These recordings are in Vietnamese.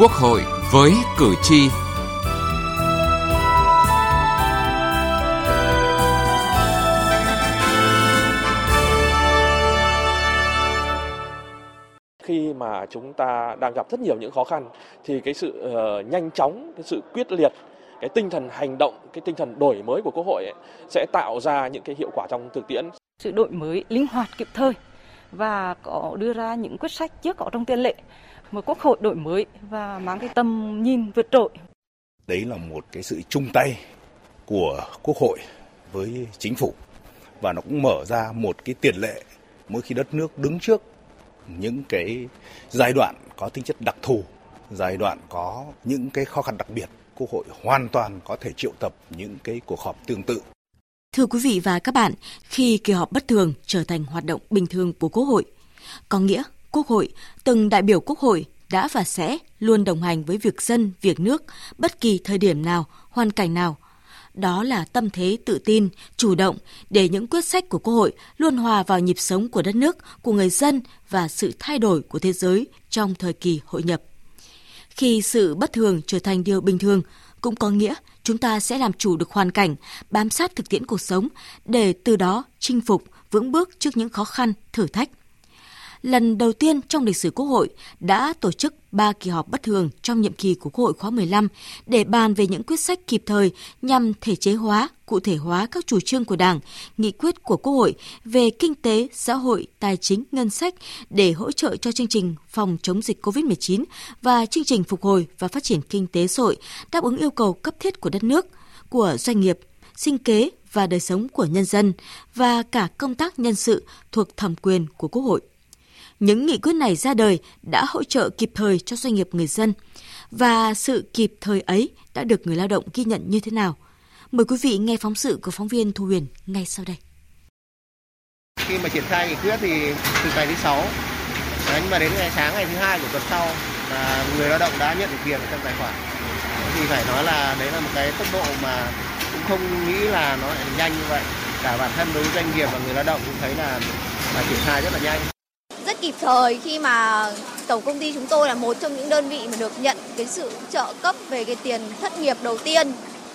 Quốc hội với cử tri. khi mà chúng ta đang gặp rất nhiều những khó khăn thì cái sự uh, nhanh chóng, cái sự quyết liệt, cái tinh thần hành động, cái tinh thần đổi mới của Quốc hội ấy, sẽ tạo ra những cái hiệu quả trong thực tiễn. Sự đổi mới linh hoạt kịp thời và có đưa ra những quyết sách chưa có trong tiền lệ một quốc hội đổi mới và mang cái tầm nhìn vượt trội. Đấy là một cái sự chung tay của quốc hội với chính phủ và nó cũng mở ra một cái tiền lệ mỗi khi đất nước đứng trước những cái giai đoạn có tính chất đặc thù, giai đoạn có những cái khó khăn đặc biệt, quốc hội hoàn toàn có thể triệu tập những cái cuộc họp tương tự. Thưa quý vị và các bạn, khi kỳ họp bất thường trở thành hoạt động bình thường của Quốc hội, có nghĩa Quốc hội, từng đại biểu Quốc hội đã và sẽ luôn đồng hành với việc dân, việc nước bất kỳ thời điểm nào, hoàn cảnh nào. Đó là tâm thế tự tin, chủ động để những quyết sách của Quốc hội luôn hòa vào nhịp sống của đất nước, của người dân và sự thay đổi của thế giới trong thời kỳ hội nhập. Khi sự bất thường trở thành điều bình thường, cũng có nghĩa chúng ta sẽ làm chủ được hoàn cảnh, bám sát thực tiễn cuộc sống để từ đó chinh phục, vững bước trước những khó khăn, thử thách lần đầu tiên trong lịch sử Quốc hội đã tổ chức ba kỳ họp bất thường trong nhiệm kỳ của Quốc hội khóa 15 để bàn về những quyết sách kịp thời nhằm thể chế hóa, cụ thể hóa các chủ trương của Đảng, nghị quyết của Quốc hội về kinh tế, xã hội, tài chính, ngân sách để hỗ trợ cho chương trình phòng chống dịch COVID-19 và chương trình phục hồi và phát triển kinh tế xã hội đáp ứng yêu cầu cấp thiết của đất nước, của doanh nghiệp, sinh kế và đời sống của nhân dân và cả công tác nhân sự thuộc thẩm quyền của Quốc hội. Những nghị quyết này ra đời đã hỗ trợ kịp thời cho doanh nghiệp người dân. Và sự kịp thời ấy đã được người lao động ghi nhận như thế nào. Mời quý vị nghe phóng sự của phóng viên Thu Huyền ngay sau đây. Khi mà triển khai nghị quyết thì từ ngày thứ sáu. Nhưng mà đến ngày sáng ngày thứ hai của tuần sau là người lao động đã nhận được tiền trong tài khoản. Thì phải nói là đấy là một cái tốc độ mà cũng không nghĩ là nó lại nhanh như vậy. Cả bản thân đối với doanh nghiệp và người lao động cũng thấy là là triển khai rất là nhanh rất kịp thời khi mà tổng công ty chúng tôi là một trong những đơn vị mà được nhận cái sự trợ cấp về cái tiền thất nghiệp đầu tiên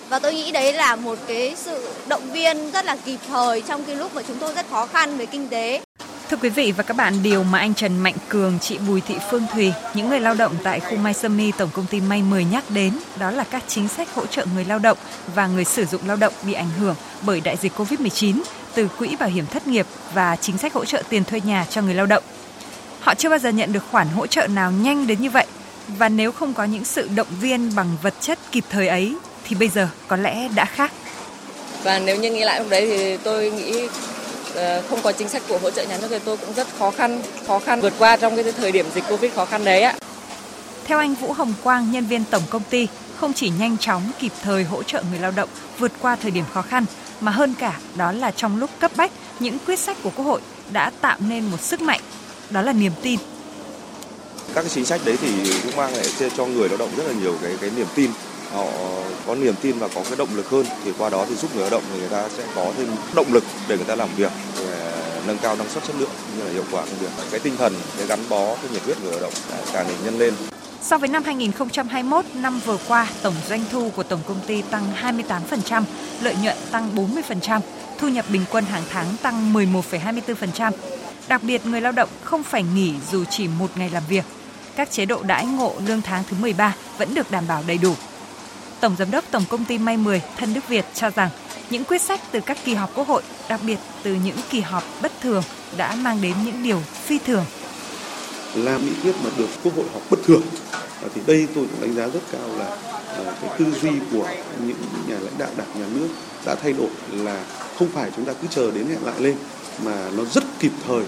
và tôi nghĩ đấy là một cái sự động viên rất là kịp thời trong cái lúc mà chúng tôi rất khó khăn về kinh tế. Thưa quý vị và các bạn, điều mà anh Trần Mạnh Cường, chị Bùi Thị Phương Thùy, những người lao động tại khu Mai Sâm Tổng công ty May 10 nhắc đến, đó là các chính sách hỗ trợ người lao động và người sử dụng lao động bị ảnh hưởng bởi đại dịch Covid-19 từ quỹ bảo hiểm thất nghiệp và chính sách hỗ trợ tiền thuê nhà cho người lao động. Họ chưa bao giờ nhận được khoản hỗ trợ nào nhanh đến như vậy. Và nếu không có những sự động viên bằng vật chất kịp thời ấy thì bây giờ có lẽ đã khác. Và nếu như nghĩ lại lúc đấy thì tôi nghĩ ờ, không có chính sách của hỗ trợ nhà nước thì tôi cũng rất khó khăn, khó khăn vượt qua trong cái thời điểm dịch Covid khó khăn đấy ạ. Theo anh Vũ Hồng Quang, nhân viên tổng công ty, không chỉ nhanh chóng kịp thời hỗ trợ người lao động vượt qua thời điểm khó khăn, mà hơn cả đó là trong lúc cấp bách, những quyết sách của Quốc hội đã tạo nên một sức mạnh đó là niềm tin. Các cái chính sách đấy thì cũng mang lại cho người lao động rất là nhiều cái cái niềm tin họ có niềm tin và có cái động lực hơn thì qua đó thì giúp người lao động thì người ta sẽ có thêm động lực để người ta làm việc để nâng cao năng suất chất lượng như là hiệu quả công việc cái tinh thần cái gắn bó cái nhiệt huyết người lao động càng được nhân lên So với năm 2021, năm vừa qua, tổng doanh thu của tổng công ty tăng 28%, lợi nhuận tăng 40%, thu nhập bình quân hàng tháng tăng 11,24%. Đặc biệt, người lao động không phải nghỉ dù chỉ một ngày làm việc. Các chế độ đãi ngộ lương tháng thứ 13 vẫn được đảm bảo đầy đủ. Tổng Giám đốc Tổng Công ty May 10 Thân Đức Việt cho rằng những quyết sách từ các kỳ họp quốc hội, đặc biệt từ những kỳ họp bất thường đã mang đến những điều phi thường. Làm nghị quyết mà được quốc hội họp bất thường thì đây tôi cũng đánh giá rất cao là ờ, cái tư duy của những nhà lãnh đạo đảng nhà nước đã thay đổi là không phải chúng ta cứ chờ đến hẹn lại lên mà nó rất kịp thời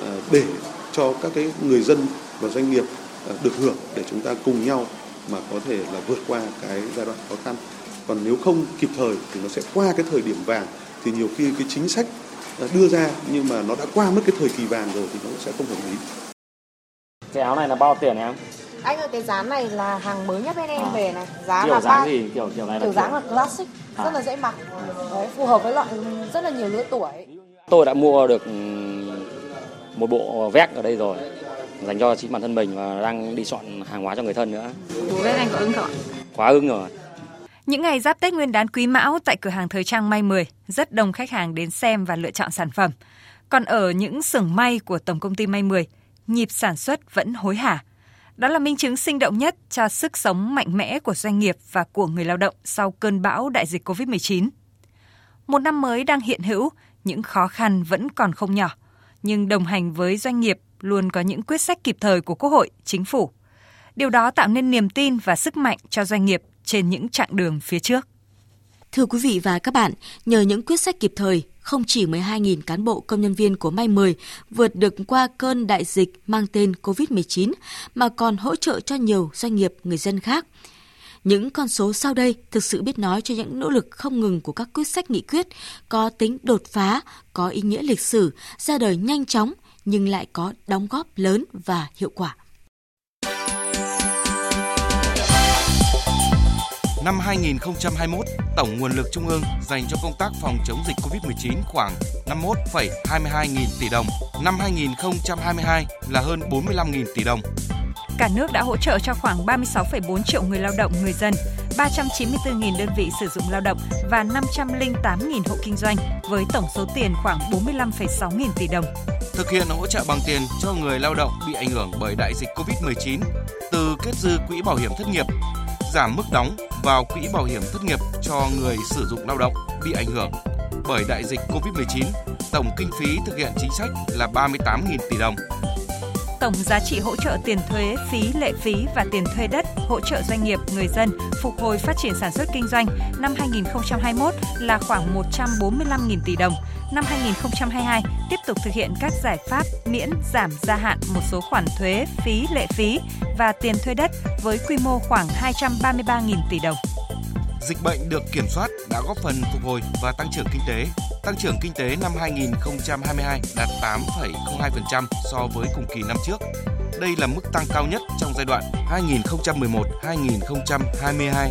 ờ, để cho các cái người dân và doanh nghiệp ờ, được hưởng để chúng ta cùng nhau mà có thể là vượt qua cái giai đoạn khó khăn. Còn nếu không kịp thời thì nó sẽ qua cái thời điểm vàng. Thì nhiều khi cái chính sách ờ, đưa ra nhưng mà nó đã qua mất cái thời kỳ vàng rồi thì nó sẽ không hợp lý. Cái áo này là bao tiền em? Anh ơi cái dáng này là hàng mới nhất bên em à. về này. Giá kiểu là dáng ba... gì? Kiểu kiểu này kiểu dáng là classic à. rất là dễ mặc. Đấy, phù hợp với loại rất là nhiều lứa tuổi Tôi đã mua được một bộ vest ở đây rồi dành cho chính bản thân mình và đang đi chọn hàng hóa cho người thân nữa. Bố vé anh có ưng không? Quá ưng rồi. Những ngày giáp Tết Nguyên đán Quý Mão tại cửa hàng thời trang May 10, rất đông khách hàng đến xem và lựa chọn sản phẩm. Còn ở những xưởng may của Tổng công ty May 10, nhịp sản xuất vẫn hối hả. Đó là minh chứng sinh động nhất cho sức sống mạnh mẽ của doanh nghiệp và của người lao động sau cơn bão đại dịch COVID-19. Một năm mới đang hiện hữu, những khó khăn vẫn còn không nhỏ, nhưng đồng hành với doanh nghiệp luôn có những quyết sách kịp thời của Quốc hội, Chính phủ. Điều đó tạo nên niềm tin và sức mạnh cho doanh nghiệp trên những chặng đường phía trước. Thưa quý vị và các bạn, nhờ những quyết sách kịp thời, không chỉ 12.000 cán bộ công nhân viên của May 10 vượt được qua cơn đại dịch mang tên COVID-19 mà còn hỗ trợ cho nhiều doanh nghiệp người dân khác. Những con số sau đây thực sự biết nói cho những nỗ lực không ngừng của các quyết sách nghị quyết có tính đột phá, có ý nghĩa lịch sử, ra đời nhanh chóng nhưng lại có đóng góp lớn và hiệu quả. Năm 2021, tổng nguồn lực trung ương dành cho công tác phòng chống dịch COVID-19 khoảng 51,22 nghìn tỷ đồng. Năm 2022 là hơn 45 nghìn tỷ đồng. Cả nước đã hỗ trợ cho khoảng 36,4 triệu người lao động, người dân, 394.000 đơn vị sử dụng lao động và 508.000 hộ kinh doanh với tổng số tiền khoảng 45,6 nghìn tỷ đồng. Thực hiện hỗ trợ bằng tiền cho người lao động bị ảnh hưởng bởi đại dịch COVID-19 từ kết dư quỹ bảo hiểm thất nghiệp, giảm mức đóng vào quỹ bảo hiểm thất nghiệp cho người sử dụng lao động bị ảnh hưởng bởi đại dịch COVID-19. Tổng kinh phí thực hiện chính sách là 38.000 tỷ đồng. Tổng giá trị hỗ trợ tiền thuế, phí lệ phí và tiền thuê đất hỗ trợ doanh nghiệp, người dân phục hồi phát triển sản xuất kinh doanh năm 2021 là khoảng 145.000 tỷ đồng. Năm 2022 tiếp tục thực hiện các giải pháp miễn giảm gia hạn một số khoản thuế, phí lệ phí và tiền thuê đất với quy mô khoảng 233.000 tỷ đồng. Dịch bệnh được kiểm soát đã góp phần phục hồi và tăng trưởng kinh tế. Tăng trưởng kinh tế năm 2022 đạt 8,02% so với cùng kỳ năm trước. Đây là mức tăng cao nhất trong giai đoạn 2011-2022.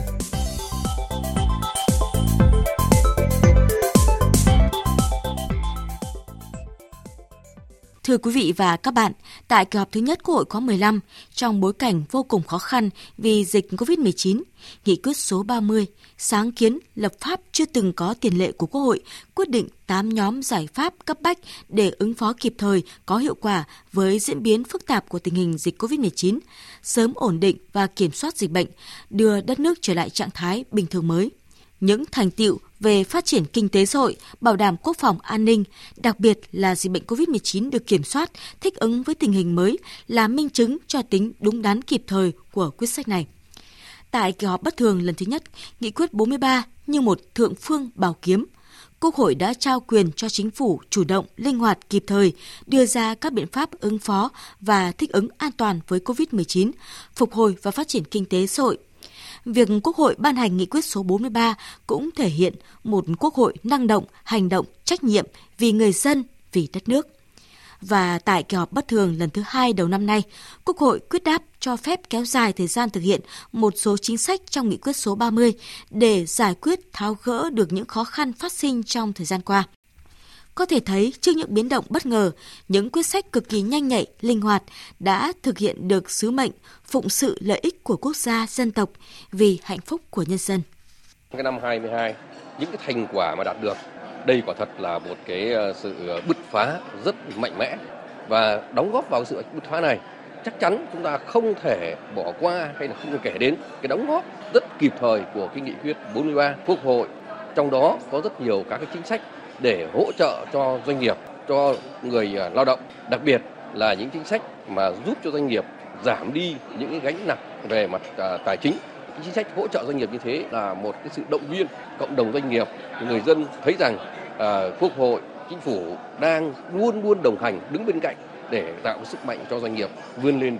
Thưa quý vị và các bạn, tại kỳ họp thứ nhất Quốc hội khóa 15, trong bối cảnh vô cùng khó khăn vì dịch COVID-19, nghị quyết số 30, sáng kiến lập pháp chưa từng có tiền lệ của Quốc hội, quyết định 8 nhóm giải pháp cấp bách để ứng phó kịp thời, có hiệu quả với diễn biến phức tạp của tình hình dịch COVID-19, sớm ổn định và kiểm soát dịch bệnh, đưa đất nước trở lại trạng thái bình thường mới. Những thành tiệu về phát triển kinh tế xã hội, bảo đảm quốc phòng an ninh, đặc biệt là dịch bệnh COVID-19 được kiểm soát, thích ứng với tình hình mới là minh chứng cho tính đúng đắn kịp thời của quyết sách này. Tại kỳ họp bất thường lần thứ nhất, Nghị quyết 43 như một thượng phương bảo kiếm, Quốc hội đã trao quyền cho chính phủ chủ động, linh hoạt, kịp thời đưa ra các biện pháp ứng phó và thích ứng an toàn với COVID-19, phục hồi và phát triển kinh tế xã hội việc Quốc hội ban hành nghị quyết số 43 cũng thể hiện một Quốc hội năng động, hành động, trách nhiệm vì người dân, vì đất nước. Và tại kỳ họp bất thường lần thứ hai đầu năm nay, Quốc hội quyết đáp cho phép kéo dài thời gian thực hiện một số chính sách trong nghị quyết số 30 để giải quyết tháo gỡ được những khó khăn phát sinh trong thời gian qua. Có thể thấy trước những biến động bất ngờ, những quyết sách cực kỳ nhanh nhạy, linh hoạt đã thực hiện được sứ mệnh phụng sự lợi ích của quốc gia, dân tộc vì hạnh phúc của nhân dân. Cái năm 22, những cái thành quả mà đạt được, đây quả thật là một cái ờ, sự ờ, bứt phá rất mạnh mẽ và đóng góp vào sự bứt phá này chắc chắn chúng ta không thể bỏ qua hay là không kể đến cái đóng góp rất kịp thời của cái nghị quyết 43 Quốc hội trong đó có rất nhiều các cái chính sách để hỗ trợ cho doanh nghiệp, cho người à, lao động, đặc biệt là những chính sách mà giúp cho doanh nghiệp giảm đi những cái gánh nặng về mặt à, tài chính. Cái chính sách hỗ trợ doanh nghiệp như thế là một cái sự động viên cộng đồng doanh nghiệp, người dân thấy rằng à, quốc hội, chính phủ đang luôn luôn đồng hành đứng bên cạnh để tạo sức mạnh cho doanh nghiệp vươn lên.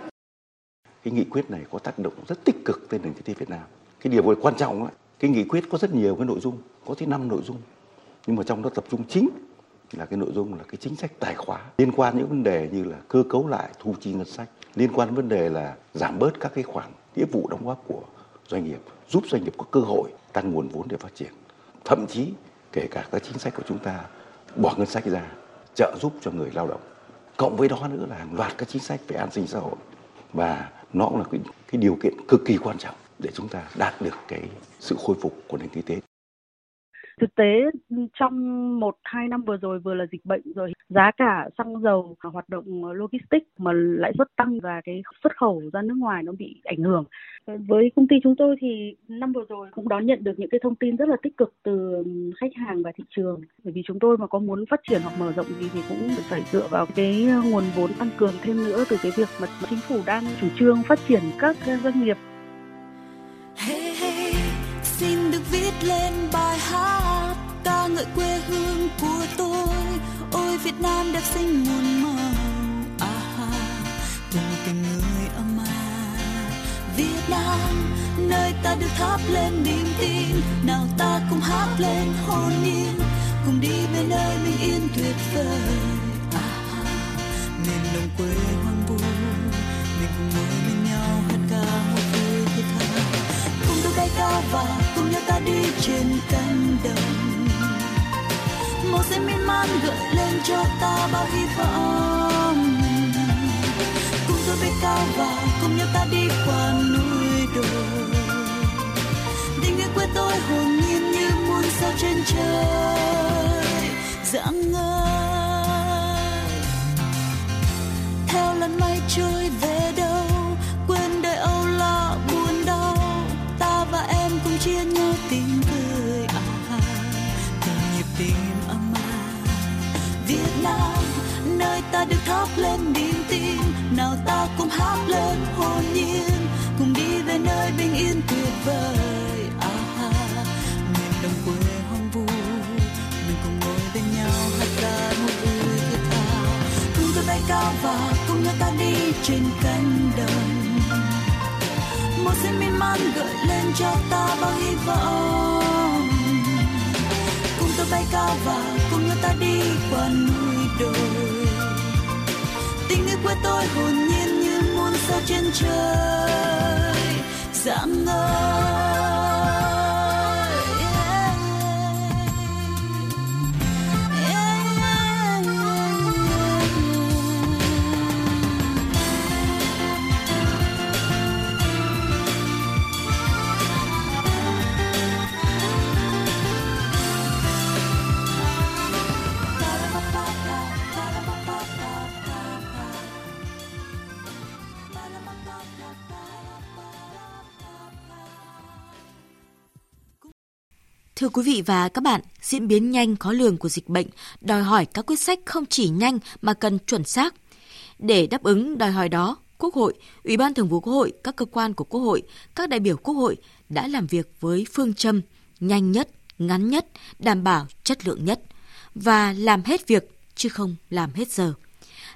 Cái nghị quyết này có tác động rất tích cực tới nền kinh tế Việt Nam. Cái điều quan trọng ấy, cái nghị quyết có rất nhiều cái nội dung, có tới năm nội dung nhưng mà trong đó tập trung chính là cái nội dung là cái chính sách tài khóa liên quan những vấn đề như là cơ cấu lại thu chi ngân sách liên quan đến vấn đề là giảm bớt các cái khoản nghĩa vụ đóng góp của doanh nghiệp giúp doanh nghiệp có cơ hội tăng nguồn vốn để phát triển. Thậm chí kể cả các chính sách của chúng ta bỏ ngân sách ra trợ giúp cho người lao động. Cộng với đó nữa là hàng loạt các chính sách về an sinh xã hội. Và nó cũng là cái, cái điều kiện cực kỳ quan trọng để chúng ta đạt được cái sự khôi phục của nền kinh tế. Thực tế ừ, trong một hai năm vừa rồi vừa là dịch bệnh rồi giá cả xăng dầu hoạt động ờ, logistics mà lãi suất tăng và cái xuất khẩu ra nước ngoài nó bị ảnh hưởng. Ờ, với công ty chúng tôi thì năm vừa rồi cũng đón nhận được những cái thông tin rất là tích cực từ ừ, khách hàng và thị trường. Bởi vì chúng tôi mà có muốn phát triển hoặc mở rộng gì thì cũng phải dựa vào cái ờ, nguồn vốn tăng cường thêm nữa từ cái việc mà chính phủ đang chủ trương phát triển các doanh nghiệp. Hey, hey, xin được viết lên bài hát ngợi quê hương của tôi. Ôi, Việt Nam đẹp xinh muôn màu. À ha cùng tình người âm à Việt Nam, nơi ta được thắp lên niềm tin. Nào ta cùng hát lên hồn nhiên. Cùng đi bên nơi bình yên tuyệt vời. À ha miền đồng quê hoang vu. Mình cùng ngồi bên nhau hát ca một vui thiết tha cùng tôi bay cao và cùng nhau ta đi trên cánh đồng màu sẽ miên man gợi lên cho ta bao hy vọng. Cùng tôi bay cao và cùng nhau ta đi qua núi đồi. Tình yêu quê tôi hồn nhiên như muôn sao trên trời. Dạng ngời. Theo lần mây trôi về vời à miền đông quê hoang vu, mình cùng ngồi bên nhau hát ca một vui thiết tha cùng tôi bay cao và cùng nhau ta đi trên cánh đồng. Một xanh miên man gợi lên cho ta bao hy vọng. Cùng tôi bay cao và cùng nhau ta đi qua núi đồi. Tình yêu quê tôi hồn nhiên như muôn sao trên trời dạng ngời Thưa quý vị và các bạn, diễn biến nhanh khó lường của dịch bệnh đòi hỏi các quyết sách không chỉ nhanh mà cần chuẩn xác. Để đáp ứng đòi hỏi đó, Quốc hội, Ủy ban Thường vụ Quốc hội, các cơ quan của Quốc hội, các đại biểu Quốc hội đã làm việc với phương châm nhanh nhất, ngắn nhất, đảm bảo chất lượng nhất và làm hết việc chứ không làm hết giờ.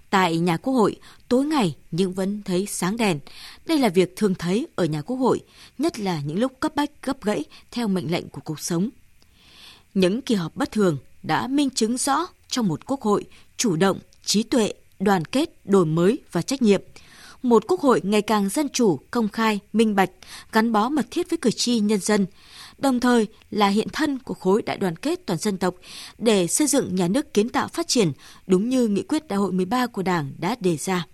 Tại nhà Quốc hội, tối ngày nhưng vẫn thấy sáng đèn. Đây là việc thường thấy ở nhà Quốc hội, nhất là những lúc cấp bách gấp gãy theo mệnh lệnh của cuộc sống. Những kỳ họp bất thường đã minh chứng rõ trong một Quốc hội chủ động, trí tuệ, đoàn kết, đổi mới và trách nhiệm. Một Quốc hội ngày càng dân chủ, công khai, minh bạch, gắn bó mật thiết với cử tri nhân dân, đồng thời là hiện thân của khối đại đoàn kết toàn dân tộc để xây dựng nhà nước kiến tạo phát triển đúng như nghị quyết đại hội 13 của Đảng đã đề ra.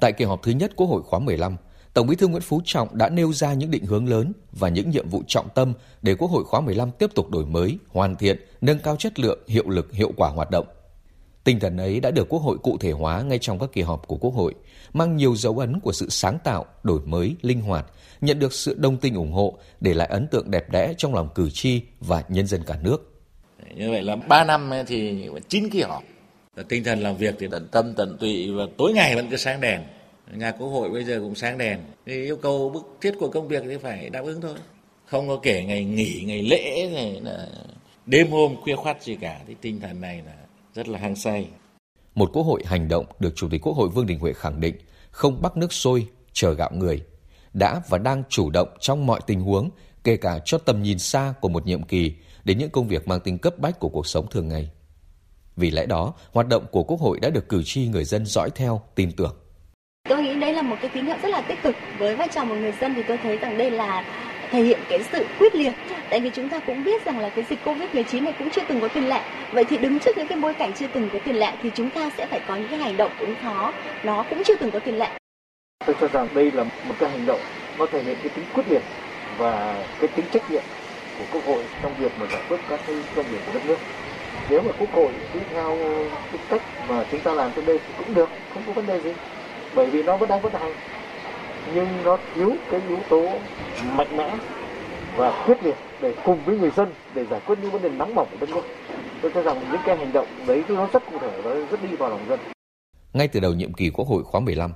Tại kỳ họp thứ nhất Quốc hội khóa 15, Tổng Bí thư Nguyễn Phú Trọng đã nêu ra những định hướng lớn và những nhiệm vụ trọng tâm để Quốc hội khóa 15 tiếp tục đổi mới, hoàn thiện, nâng cao chất lượng, hiệu lực, hiệu quả hoạt động. Tinh thần ấy đã được Quốc hội cụ thể hóa ngay trong các kỳ họp của Quốc hội, mang nhiều dấu ấn của sự sáng tạo, đổi mới, linh hoạt, nhận được sự đồng tình ủng hộ, để lại ấn tượng đẹp đẽ trong lòng cử tri và nhân dân cả nước. Như vậy là 3 năm thì 9 kỳ họp. Tinh thần làm việc thì tận tâm tận tụy và tối ngày vẫn cứ sáng đèn. Nhà Quốc hội bây giờ cũng sáng đèn. Thì yêu cầu bức thiết của công việc thì phải đáp ứng thôi. Không có kể ngày nghỉ, ngày lễ là đêm hôm khuya khoắt gì cả. Thì tinh thần này là rất là hăng say. Một quốc hội hành động được Chủ tịch Quốc hội Vương Đình Huệ khẳng định không bắt nước sôi, chờ gạo người, đã và đang chủ động trong mọi tình huống, kể cả cho tầm nhìn xa của một nhiệm kỳ đến những công việc mang tính cấp bách của cuộc sống thường ngày. Vì lẽ đó, hoạt động của Quốc hội đã được cử tri người dân dõi theo, tin tưởng. Tôi nghĩ đây là một cái tín hiệu rất là tích cực với vai trò một người dân thì tôi thấy rằng đây là thể hiện cái sự quyết liệt. Tại vì chúng ta cũng biết rằng là cái dịch Covid-19 này cũng chưa từng có tiền lệ. Vậy thì đứng trước những cái bối cảnh chưa từng có tiền lệ thì chúng ta sẽ phải có những cái hành động ứng phó. Nó cũng chưa từng có tiền lệ. Tôi cho rằng đây là một cái hành động nó thể hiện cái tính quyết liệt và cái tính trách nhiệm của quốc hội trong việc mà giải quyết các cái công việc của đất nước. Nếu mà quốc hội cứ theo cái cách mà chúng ta làm trước đây thì cũng được, không có vấn đề gì. Bởi vì nó vẫn đang vận hành nhưng nó thiếu cái yếu tố mạnh mẽ và quyết liệt để cùng với người dân để giải quyết những vấn đề nóng bỏng của đất nước tôi cho rằng những cái hành động đấy nó rất cụ thể và rất đi vào lòng dân ngay từ đầu nhiệm kỳ Quốc hội khóa 15,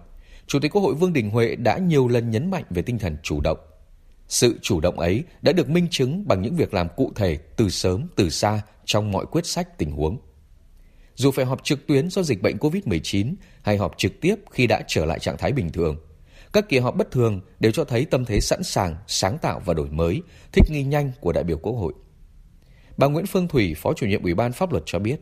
Chủ tịch Quốc hội Vương Đình Huệ đã nhiều lần nhấn mạnh về tinh thần chủ động. Sự chủ động ấy đã được minh chứng bằng những việc làm cụ thể từ sớm từ xa trong mọi quyết sách tình huống. Dù phải họp trực tuyến do dịch bệnh COVID-19 hay họp trực tiếp khi đã trở lại trạng thái bình thường, các kỳ họp bất thường đều cho thấy tâm thế sẵn sàng, sáng tạo và đổi mới, thích nghi nhanh của đại biểu Quốc hội. Bà Nguyễn Phương Thủy, Phó chủ nhiệm Ủy ban Pháp luật cho biết,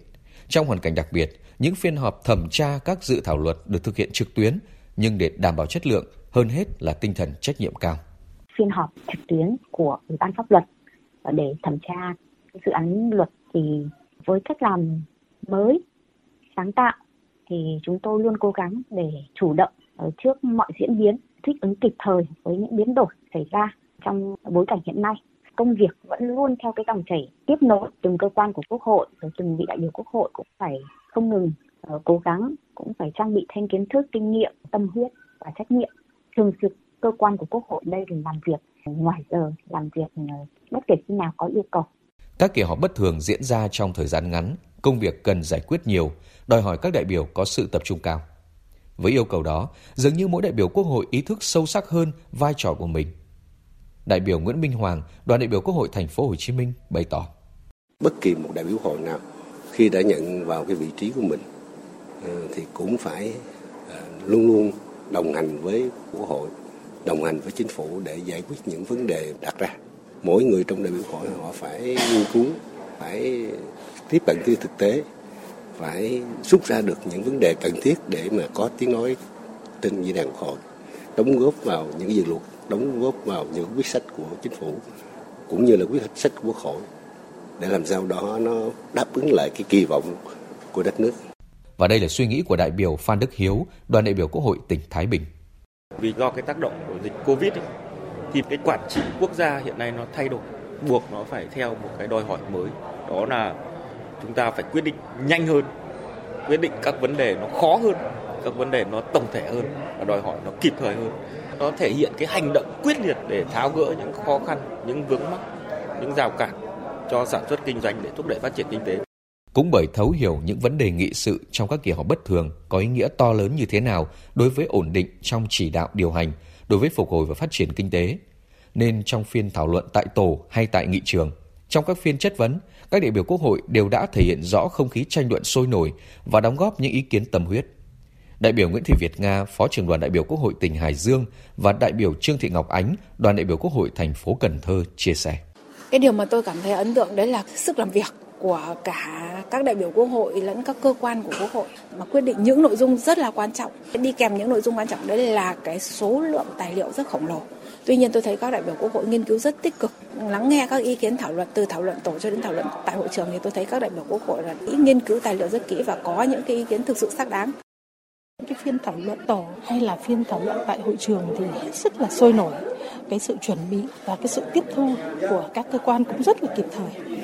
trong hoàn cảnh đặc biệt, những phiên họp thẩm tra các dự thảo luật được thực hiện trực tuyến, nhưng để đảm bảo chất lượng, hơn hết là tinh thần trách nhiệm cao. Phiên họp trực tuyến của Ủy ban Pháp luật ờ, để thẩm tra dự án luật thì với cách làm mới, sáng tạo thì chúng tôi luôn cố gắng để chủ động Ờ, trước mọi diễn biến, thích ứng kịp thời với những biến đổi xảy ra trong bối cảnh hiện nay. Công việc vẫn luôn theo cái dòng chảy tiếp nối từng cơ quan của Quốc hội, rồi từng vị đại biểu Quốc hội cũng phải không ngừng ờ, cố gắng, cũng phải trang bị thêm kiến thức, kinh nghiệm, tâm huyết và trách nhiệm. Thường trực cơ quan của Quốc hội đây là làm việc ngoài giờ, làm việc ờ, bất kể khi nào có yêu cầu. Các kỳ họp bất thường diễn ra trong thời gian ngắn, công việc cần giải quyết nhiều, đòi hỏi các đại biểu có sự tập trung cao. Với yêu cầu đó, dường như mỗi đại biểu Quốc hội ý thức sâu sắc hơn vai trò của mình. Đại biểu Nguyễn Minh Hoàng, đoàn đại biểu Quốc hội thành phố Hồ Chí Minh bày tỏ: Bất kỳ một đại biểu hội nào khi đã nhận vào cái vị trí của mình ờ, thì cũng phải ờ, luôn luôn đồng hành với Quốc hội, đồng hành với chính phủ để giải quyết những vấn đề đặt ra. Mỗi người trong đại biểu hội họ phải nghiên cứu, phải tiếp cận với thực tế phải rút ra được những vấn đề cần thiết để mà có tiếng nói trên diễn đàn quốc hội đóng góp vào những dự luật đóng góp vào những quyết sách của chính phủ cũng như là quyết sách của quốc hội để làm sao đó nó đáp ứng lại cái kỳ vọng của đất nước. Và đây là suy nghĩ của đại biểu Phan Đức Hiếu, đoàn đại biểu Quốc hội tỉnh Thái Bình. Vì do cái tác động của dịch Covid ấy, thì cái quản trị quốc gia hiện nay nó thay đổi, buộc nó phải theo một cái đòi hỏi mới. Đó là chúng ta phải quyết định nhanh hơn quyết định các vấn đề nó khó hơn các vấn đề nó tổng thể hơn và đòi hỏi nó kịp thời hơn nó thể hiện cái hành động quyết liệt để tháo gỡ những khó khăn những vướng mắc những rào cản cho sản xuất kinh doanh để thúc đẩy phát triển kinh tế cũng bởi thấu hiểu những vấn đề nghị sự trong các kỳ họp bất thường có ý nghĩa to lớn như thế nào đối với ổn định trong chỉ đạo điều hành, đối với phục hồi và phát triển kinh tế. Nên trong phiên thảo luận tại tổ hay tại nghị trường, trong các phiên chất vấn, các đại biểu Quốc hội đều đã thể hiện rõ không khí tranh luận sôi nổi và đóng góp những ý kiến tâm huyết. Đại biểu Nguyễn Thị Việt Nga, Phó trưởng đoàn đại biểu Quốc hội tỉnh Hải Dương và đại biểu Trương Thị Ngọc Ánh, đoàn đại biểu Quốc hội thành phố Cần Thơ chia sẻ. Cái điều mà tôi cảm thấy ấn tượng đấy là sức làm việc của cả các đại biểu quốc hội lẫn các cơ quan của quốc hội mà quyết định những nội dung rất là quan trọng. Đi kèm những nội dung quan trọng đấy là cái số lượng tài liệu rất khổng lồ. Tuy nhiên tôi thấy các đại biểu quốc hội nghiên cứu rất tích cực, lắng nghe các ý kiến thảo luận từ thảo luận tổ cho đến thảo luận tại hội trường thì tôi thấy các đại biểu quốc hội là nghiên cứu tài liệu rất kỹ và có những cái ý kiến thực sự xác đáng. Cái phiên thảo luận tổ hay là phiên thảo luận tại hội trường thì hết sức là sôi nổi. Cái sự chuẩn bị và cái sự tiếp thu của các cơ quan cũng rất là kịp thời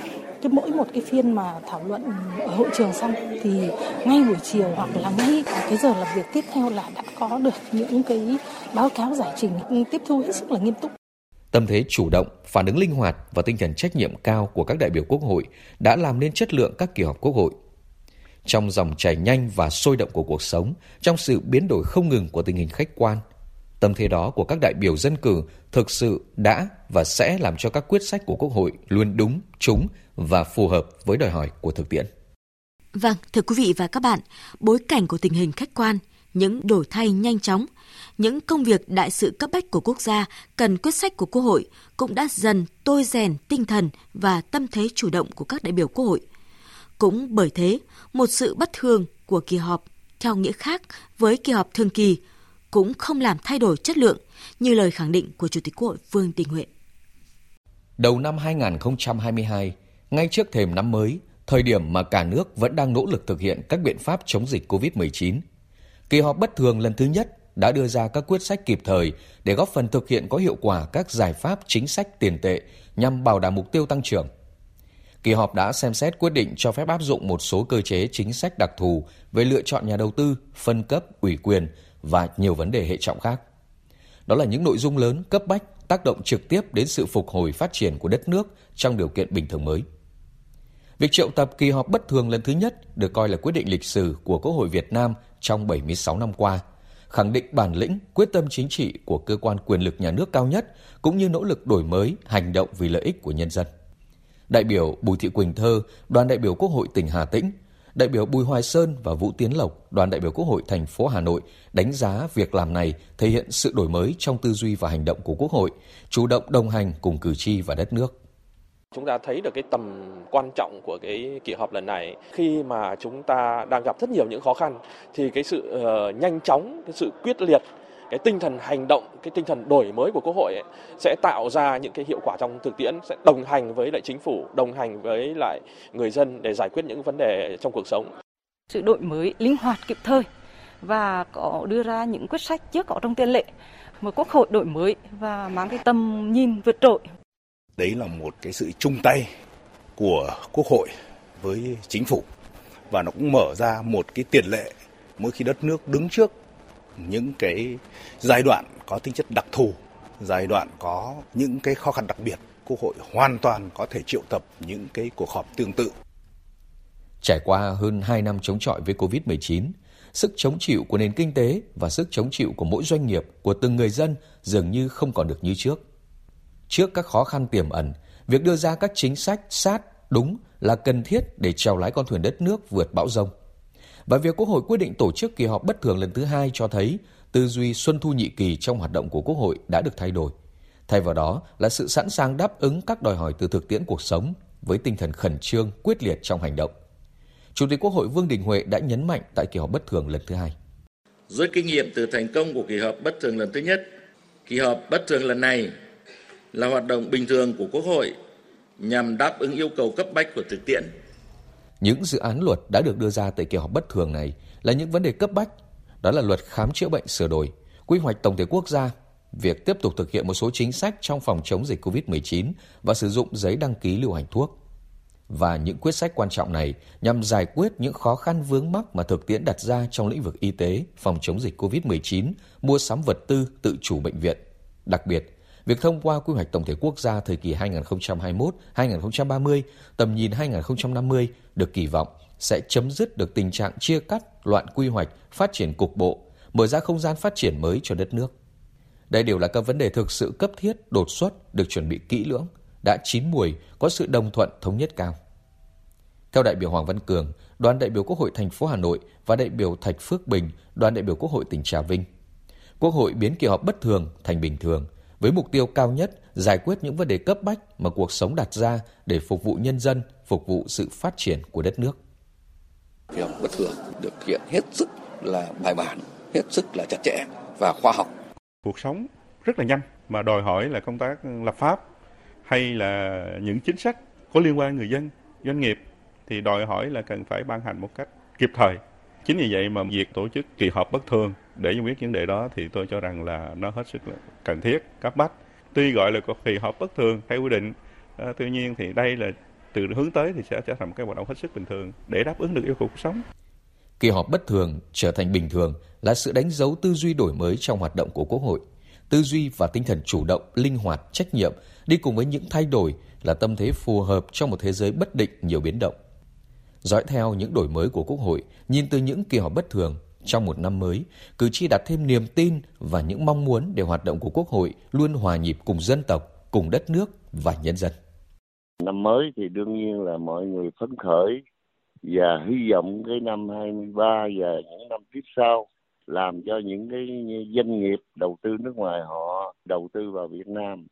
cái mỗi một cái phiên mà thảo luận ở hội trường xong thì ngay buổi chiều hoặc là ngay cái giờ làm việc tiếp theo là đã có được những cái báo cáo giải trình tiếp thu hết sức là nghiêm túc. Tâm thế chủ động, phản ứng linh hoạt và tinh thần trách nhiệm cao của các đại biểu Quốc hội đã làm nên chất lượng các kỳ họp Quốc hội. Trong dòng chảy nhanh và sôi động của cuộc sống, trong sự biến đổi không ngừng của tình hình khách quan, Tâm thế đó của các đại biểu dân cử thực sự đã và sẽ làm cho các quyết sách của Quốc hội luôn đúng, trúng và phù hợp với đòi hỏi của thực tiễn. Vâng, thưa quý vị và các bạn, bối cảnh của tình hình khách quan, những đổi thay nhanh chóng, những công việc đại sự cấp bách của quốc gia cần quyết sách của Quốc hội cũng đã dần tôi rèn tinh thần và tâm thế chủ động của các đại biểu Quốc hội. Cũng bởi thế, một sự bất thường của kỳ họp theo nghĩa khác với kỳ họp thường kỳ cũng không làm thay đổi chất lượng như lời khẳng định của Chủ tịch Quốc hội Vương Đình Huệ. đầu năm 2022, ngay trước thềm năm mới, thời điểm mà cả nước vẫn đang nỗ lực thực hiện các biện pháp chống dịch COVID-19. Kỳ họp bất thường lần thứ nhất đã đưa ra các quyết sách kịp thời để góp phần thực hiện có hiệu quả các giải pháp chính sách tiền tệ nhằm bảo đảm mục tiêu tăng trưởng. Kỳ họp đã xem xét quyết định cho phép áp dụng một số cơ chế chính sách đặc thù về lựa chọn nhà đầu tư, phân cấp, ủy quyền và nhiều vấn đề hệ trọng khác. Đó là những nội dung lớn cấp bách tác động trực tiếp đến sự phục hồi phát triển của đất nước trong điều kiện bình thường mới. Việc triệu tập kỳ họp bất thường lần thứ nhất được coi là quyết định lịch sử của Quốc hội Việt Nam trong 76 năm qua, khẳng định bản lĩnh, quyết tâm chính trị của cơ quan quyền lực nhà nước cao nhất cũng như nỗ lực đổi mới, hành động vì lợi ích của nhân dân. Đại biểu Bùi Thị Quỳnh Thơ, đoàn đại biểu Quốc hội tỉnh Hà Tĩnh, đại biểu Bùi Hoài Sơn và Vũ Tiến Lộc, đoàn đại biểu Quốc hội thành phố Hà Nội đánh giá việc làm này thể hiện sự đổi mới trong tư duy và hành động của Quốc hội, chủ động đồng hành cùng cử tri và đất nước. Chúng ta thấy được cái tầm quan trọng của cái kỳ họp lần này khi mà chúng ta đang gặp rất nhiều những khó khăn thì cái sự uh, nhanh chóng, cái sự quyết liệt cái tinh thần hành động, cái tinh thần đổi mới của Quốc hội ấy, sẽ tạo ra những cái hiệu quả trong thực tiễn, sẽ đồng hành với lại chính phủ, đồng hành với lại người dân để giải quyết những vấn đề trong cuộc sống. Sự đổi mới linh hoạt kịp thời và có đưa ra những quyết sách chưa có trong tiền lệ mà Quốc hội đổi mới và mang cái tầm nhìn vượt trội. Đấy là một cái sự chung tay của Quốc hội với chính phủ và nó cũng mở ra một cái tiền lệ mỗi khi đất nước đứng trước những cái giai đoạn có tính chất đặc thù, giai đoạn có những cái khó khăn đặc biệt, Quốc hội hoàn toàn có thể triệu tập những cái cuộc họp tương tự. Trải qua hơn 2 năm chống chọi với Covid-19, sức chống chịu của nền kinh tế và sức chống chịu của mỗi doanh nghiệp, của từng người dân dường như không còn được như trước. Trước các khó khăn tiềm ẩn, việc đưa ra các chính sách sát, đúng là cần thiết để trèo lái con thuyền đất nước vượt bão rông. Và việc Quốc hội quyết định tổ chức kỳ họp bất thường lần thứ hai cho thấy tư duy xuân thu nhị kỳ trong hoạt động của Quốc hội đã được thay đổi. Thay vào đó là sự sẵn sàng đáp ứng các đòi hỏi từ thực tiễn cuộc sống với tinh thần khẩn trương, quyết liệt trong hành động. Chủ tịch Quốc hội Vương Đình Huệ đã nhấn mạnh tại kỳ họp bất thường lần thứ hai. Rút kinh nghiệm từ thành công của kỳ họp bất thường lần thứ nhất, kỳ họp bất thường lần này là hoạt động bình thường của Quốc hội nhằm đáp ứng yêu cầu cấp bách của thực tiễn những dự án luật đã được đưa ra tại kỳ họp bất thường này là những vấn đề cấp bách, đó là luật khám chữa bệnh sửa đổi, quy hoạch tổng thể quốc gia, việc tiếp tục thực hiện một số chính sách trong phòng chống dịch COVID-19 và sử dụng giấy đăng ký lưu hành thuốc. Và những quyết sách quan trọng này nhằm giải quyết những khó khăn vướng mắc mà thực tiễn đặt ra trong lĩnh vực y tế, phòng chống dịch COVID-19, mua sắm vật tư, tự chủ bệnh viện. Đặc biệt, Việc thông qua quy hoạch tổng thể quốc gia thời kỳ 2021-2030, tầm nhìn 2050 được kỳ vọng sẽ chấm dứt được tình trạng chia cắt, loạn quy hoạch, phát triển cục bộ, mở ra không gian phát triển mới cho đất nước. Đây đều là các vấn đề thực sự cấp thiết, đột xuất, được chuẩn bị kỹ lưỡng, đã chín mùi, có sự đồng thuận thống nhất cao. Theo đại biểu Hoàng Văn Cường, đoàn đại biểu Quốc hội thành phố Hà Nội và đại biểu Thạch Phước Bình, đoàn đại biểu Quốc hội tỉnh Trà Vinh, Quốc hội biến kỳ họp bất thường thành bình thường – với mục tiêu cao nhất giải quyết những vấn đề cấp bách mà cuộc sống đặt ra để phục vụ nhân dân, phục vụ sự phát triển của đất nước. Kỳ họp bất thường được hiện hết sức là bài bản, hết sức là chặt chẽ và khoa học. Cuộc sống rất là nhanh mà đòi hỏi là công tác lập pháp hay là những chính sách có liên quan người dân, doanh nghiệp thì đòi hỏi là cần phải ban hành một cách kịp thời. Chính vì vậy mà việc tổ chức kỳ họp bất thường để giải quyết vấn đề đó thì tôi cho rằng là nó hết sức là cần thiết, cấp bách. Tuy gọi là kỳ họp bất thường theo quy định, à, tuy nhiên thì đây là từ hướng tới thì sẽ trở thành một cái hoạt động hết sức bình thường để đáp ứng được yêu cầu cuộc sống. Kỳ họp bất thường trở thành bình thường là sự đánh dấu tư duy đổi mới trong hoạt động của Quốc hội. Tư duy và tinh thần chủ động, linh hoạt, trách nhiệm đi cùng với những thay đổi là tâm thế phù hợp trong một thế giới bất định nhiều biến động. Dõi theo những đổi mới của Quốc hội, nhìn từ những kỳ họp bất thường, trong một năm mới, cử tri đặt thêm niềm tin và những mong muốn để hoạt động của Quốc hội luôn hòa nhịp cùng dân tộc, cùng đất nước và nhân dân. Năm mới thì đương nhiên là mọi người phấn khởi và hy vọng cái năm 23 và những năm tiếp sau làm cho những cái doanh nghiệp đầu tư nước ngoài họ đầu tư vào Việt Nam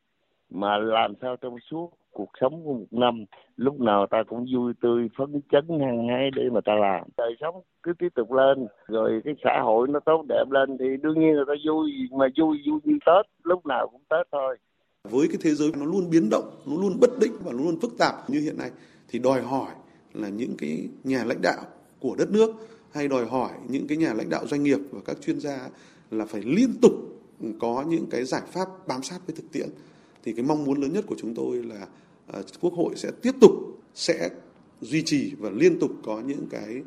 mà làm sao trong suốt cuộc sống của một năm lúc nào ta cũng vui tươi phấn chấn hăng hái để mà ta làm. Đời sống cứ tiếp tục lên rồi cái xã hội nó tốt đẹp lên thì đương nhiên là ta vui mà vui vui như tết lúc nào cũng tết thôi. Với cái thế giới nó luôn biến động, nó luôn bất định và nó luôn phức tạp như hiện nay thì đòi hỏi là những cái nhà lãnh đạo của đất nước hay đòi hỏi những cái nhà lãnh đạo doanh nghiệp và các chuyên gia là phải liên tục có những cái giải pháp bám sát với thực tiễn thì cái mong muốn lớn nhất của chúng tôi là uh, quốc hội sẽ tiếp tục sẽ duy trì và liên tục có những cái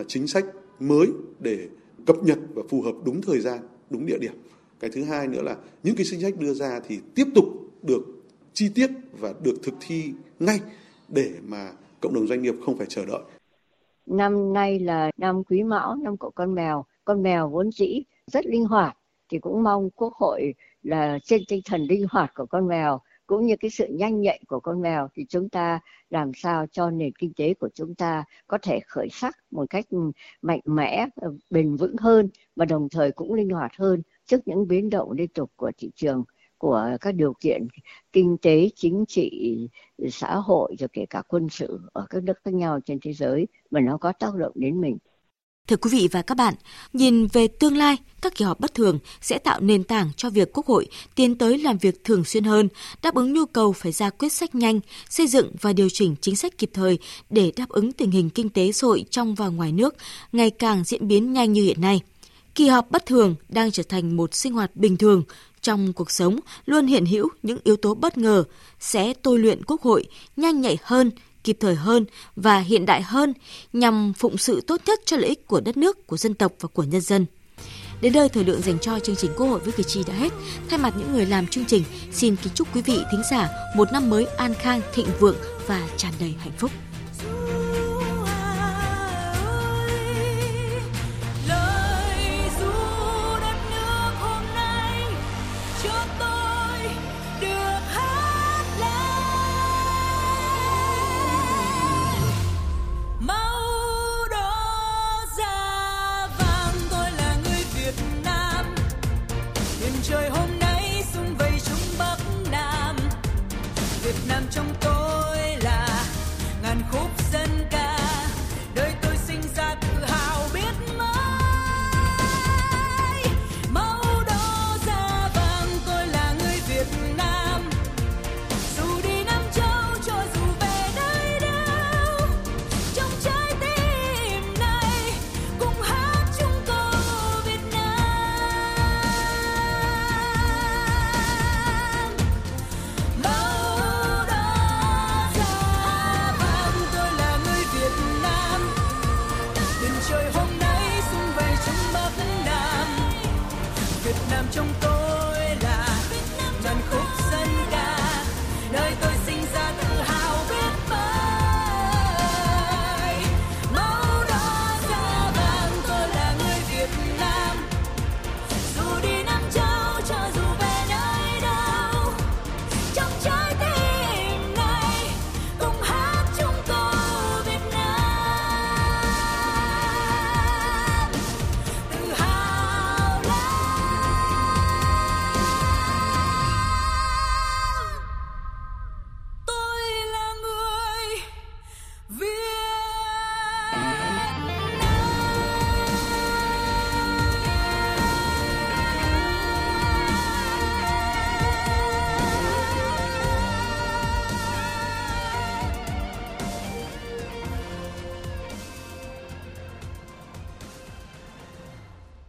uh, chính sách mới để cập nhật và phù hợp đúng thời gian đúng địa điểm. Cái thứ hai nữa là những cái chính sách đưa ra thì tiếp tục được chi tiết và được thực thi ngay để mà cộng đồng doanh nghiệp không phải chờ đợi. Năm nay là năm quý mão năm cậu con mèo. Con mèo vốn dĩ rất linh hoạt thì cũng mong quốc hội là trên tinh thần linh hoạt của con mèo, cũng như cái sự nhanh nhạy của con mèo, thì chúng ta làm sao cho nền kinh tế của chúng ta có thể khởi sắc một cách mạnh mẽ, bền vững hơn và đồng thời cũng linh hoạt hơn trước những biến động liên tục của thị trường, của các điều kiện kinh tế, chính trị, xã hội, rồi kể cả quân sự ở các nước khác nhau trên thế giới mà nó có tác động đến mình. Thưa quý vị và các bạn, nhìn về tương lai, các kỳ họp bất thường sẽ tạo nền tảng cho việc Quốc hội tiến tới làm việc thường xuyên hơn, đáp ứng nhu cầu phải ra quyết sách nhanh, xây dựng và điều chỉnh chính sách kịp thời để đáp ứng tình hình kinh tế xã hội trong và ngoài nước ngày càng diễn biến nhanh như hiện nay. Kỳ họp bất thường đang trở thành một sinh hoạt bình thường trong cuộc sống luôn hiện hữu những yếu tố bất ngờ sẽ tôi luyện Quốc hội nhanh nhạy hơn, kịp thời hơn và hiện đại hơn nhằm phụng sự tốt nhất cho lợi ích của đất nước, của dân tộc và của nhân dân. Đến đây thời lượng dành cho chương trình Quốc hội với cử tri đã hết. Thay mặt những người làm chương trình, xin kính chúc quý vị thính giả một năm mới an khang, thịnh vượng và tràn đầy hạnh phúc.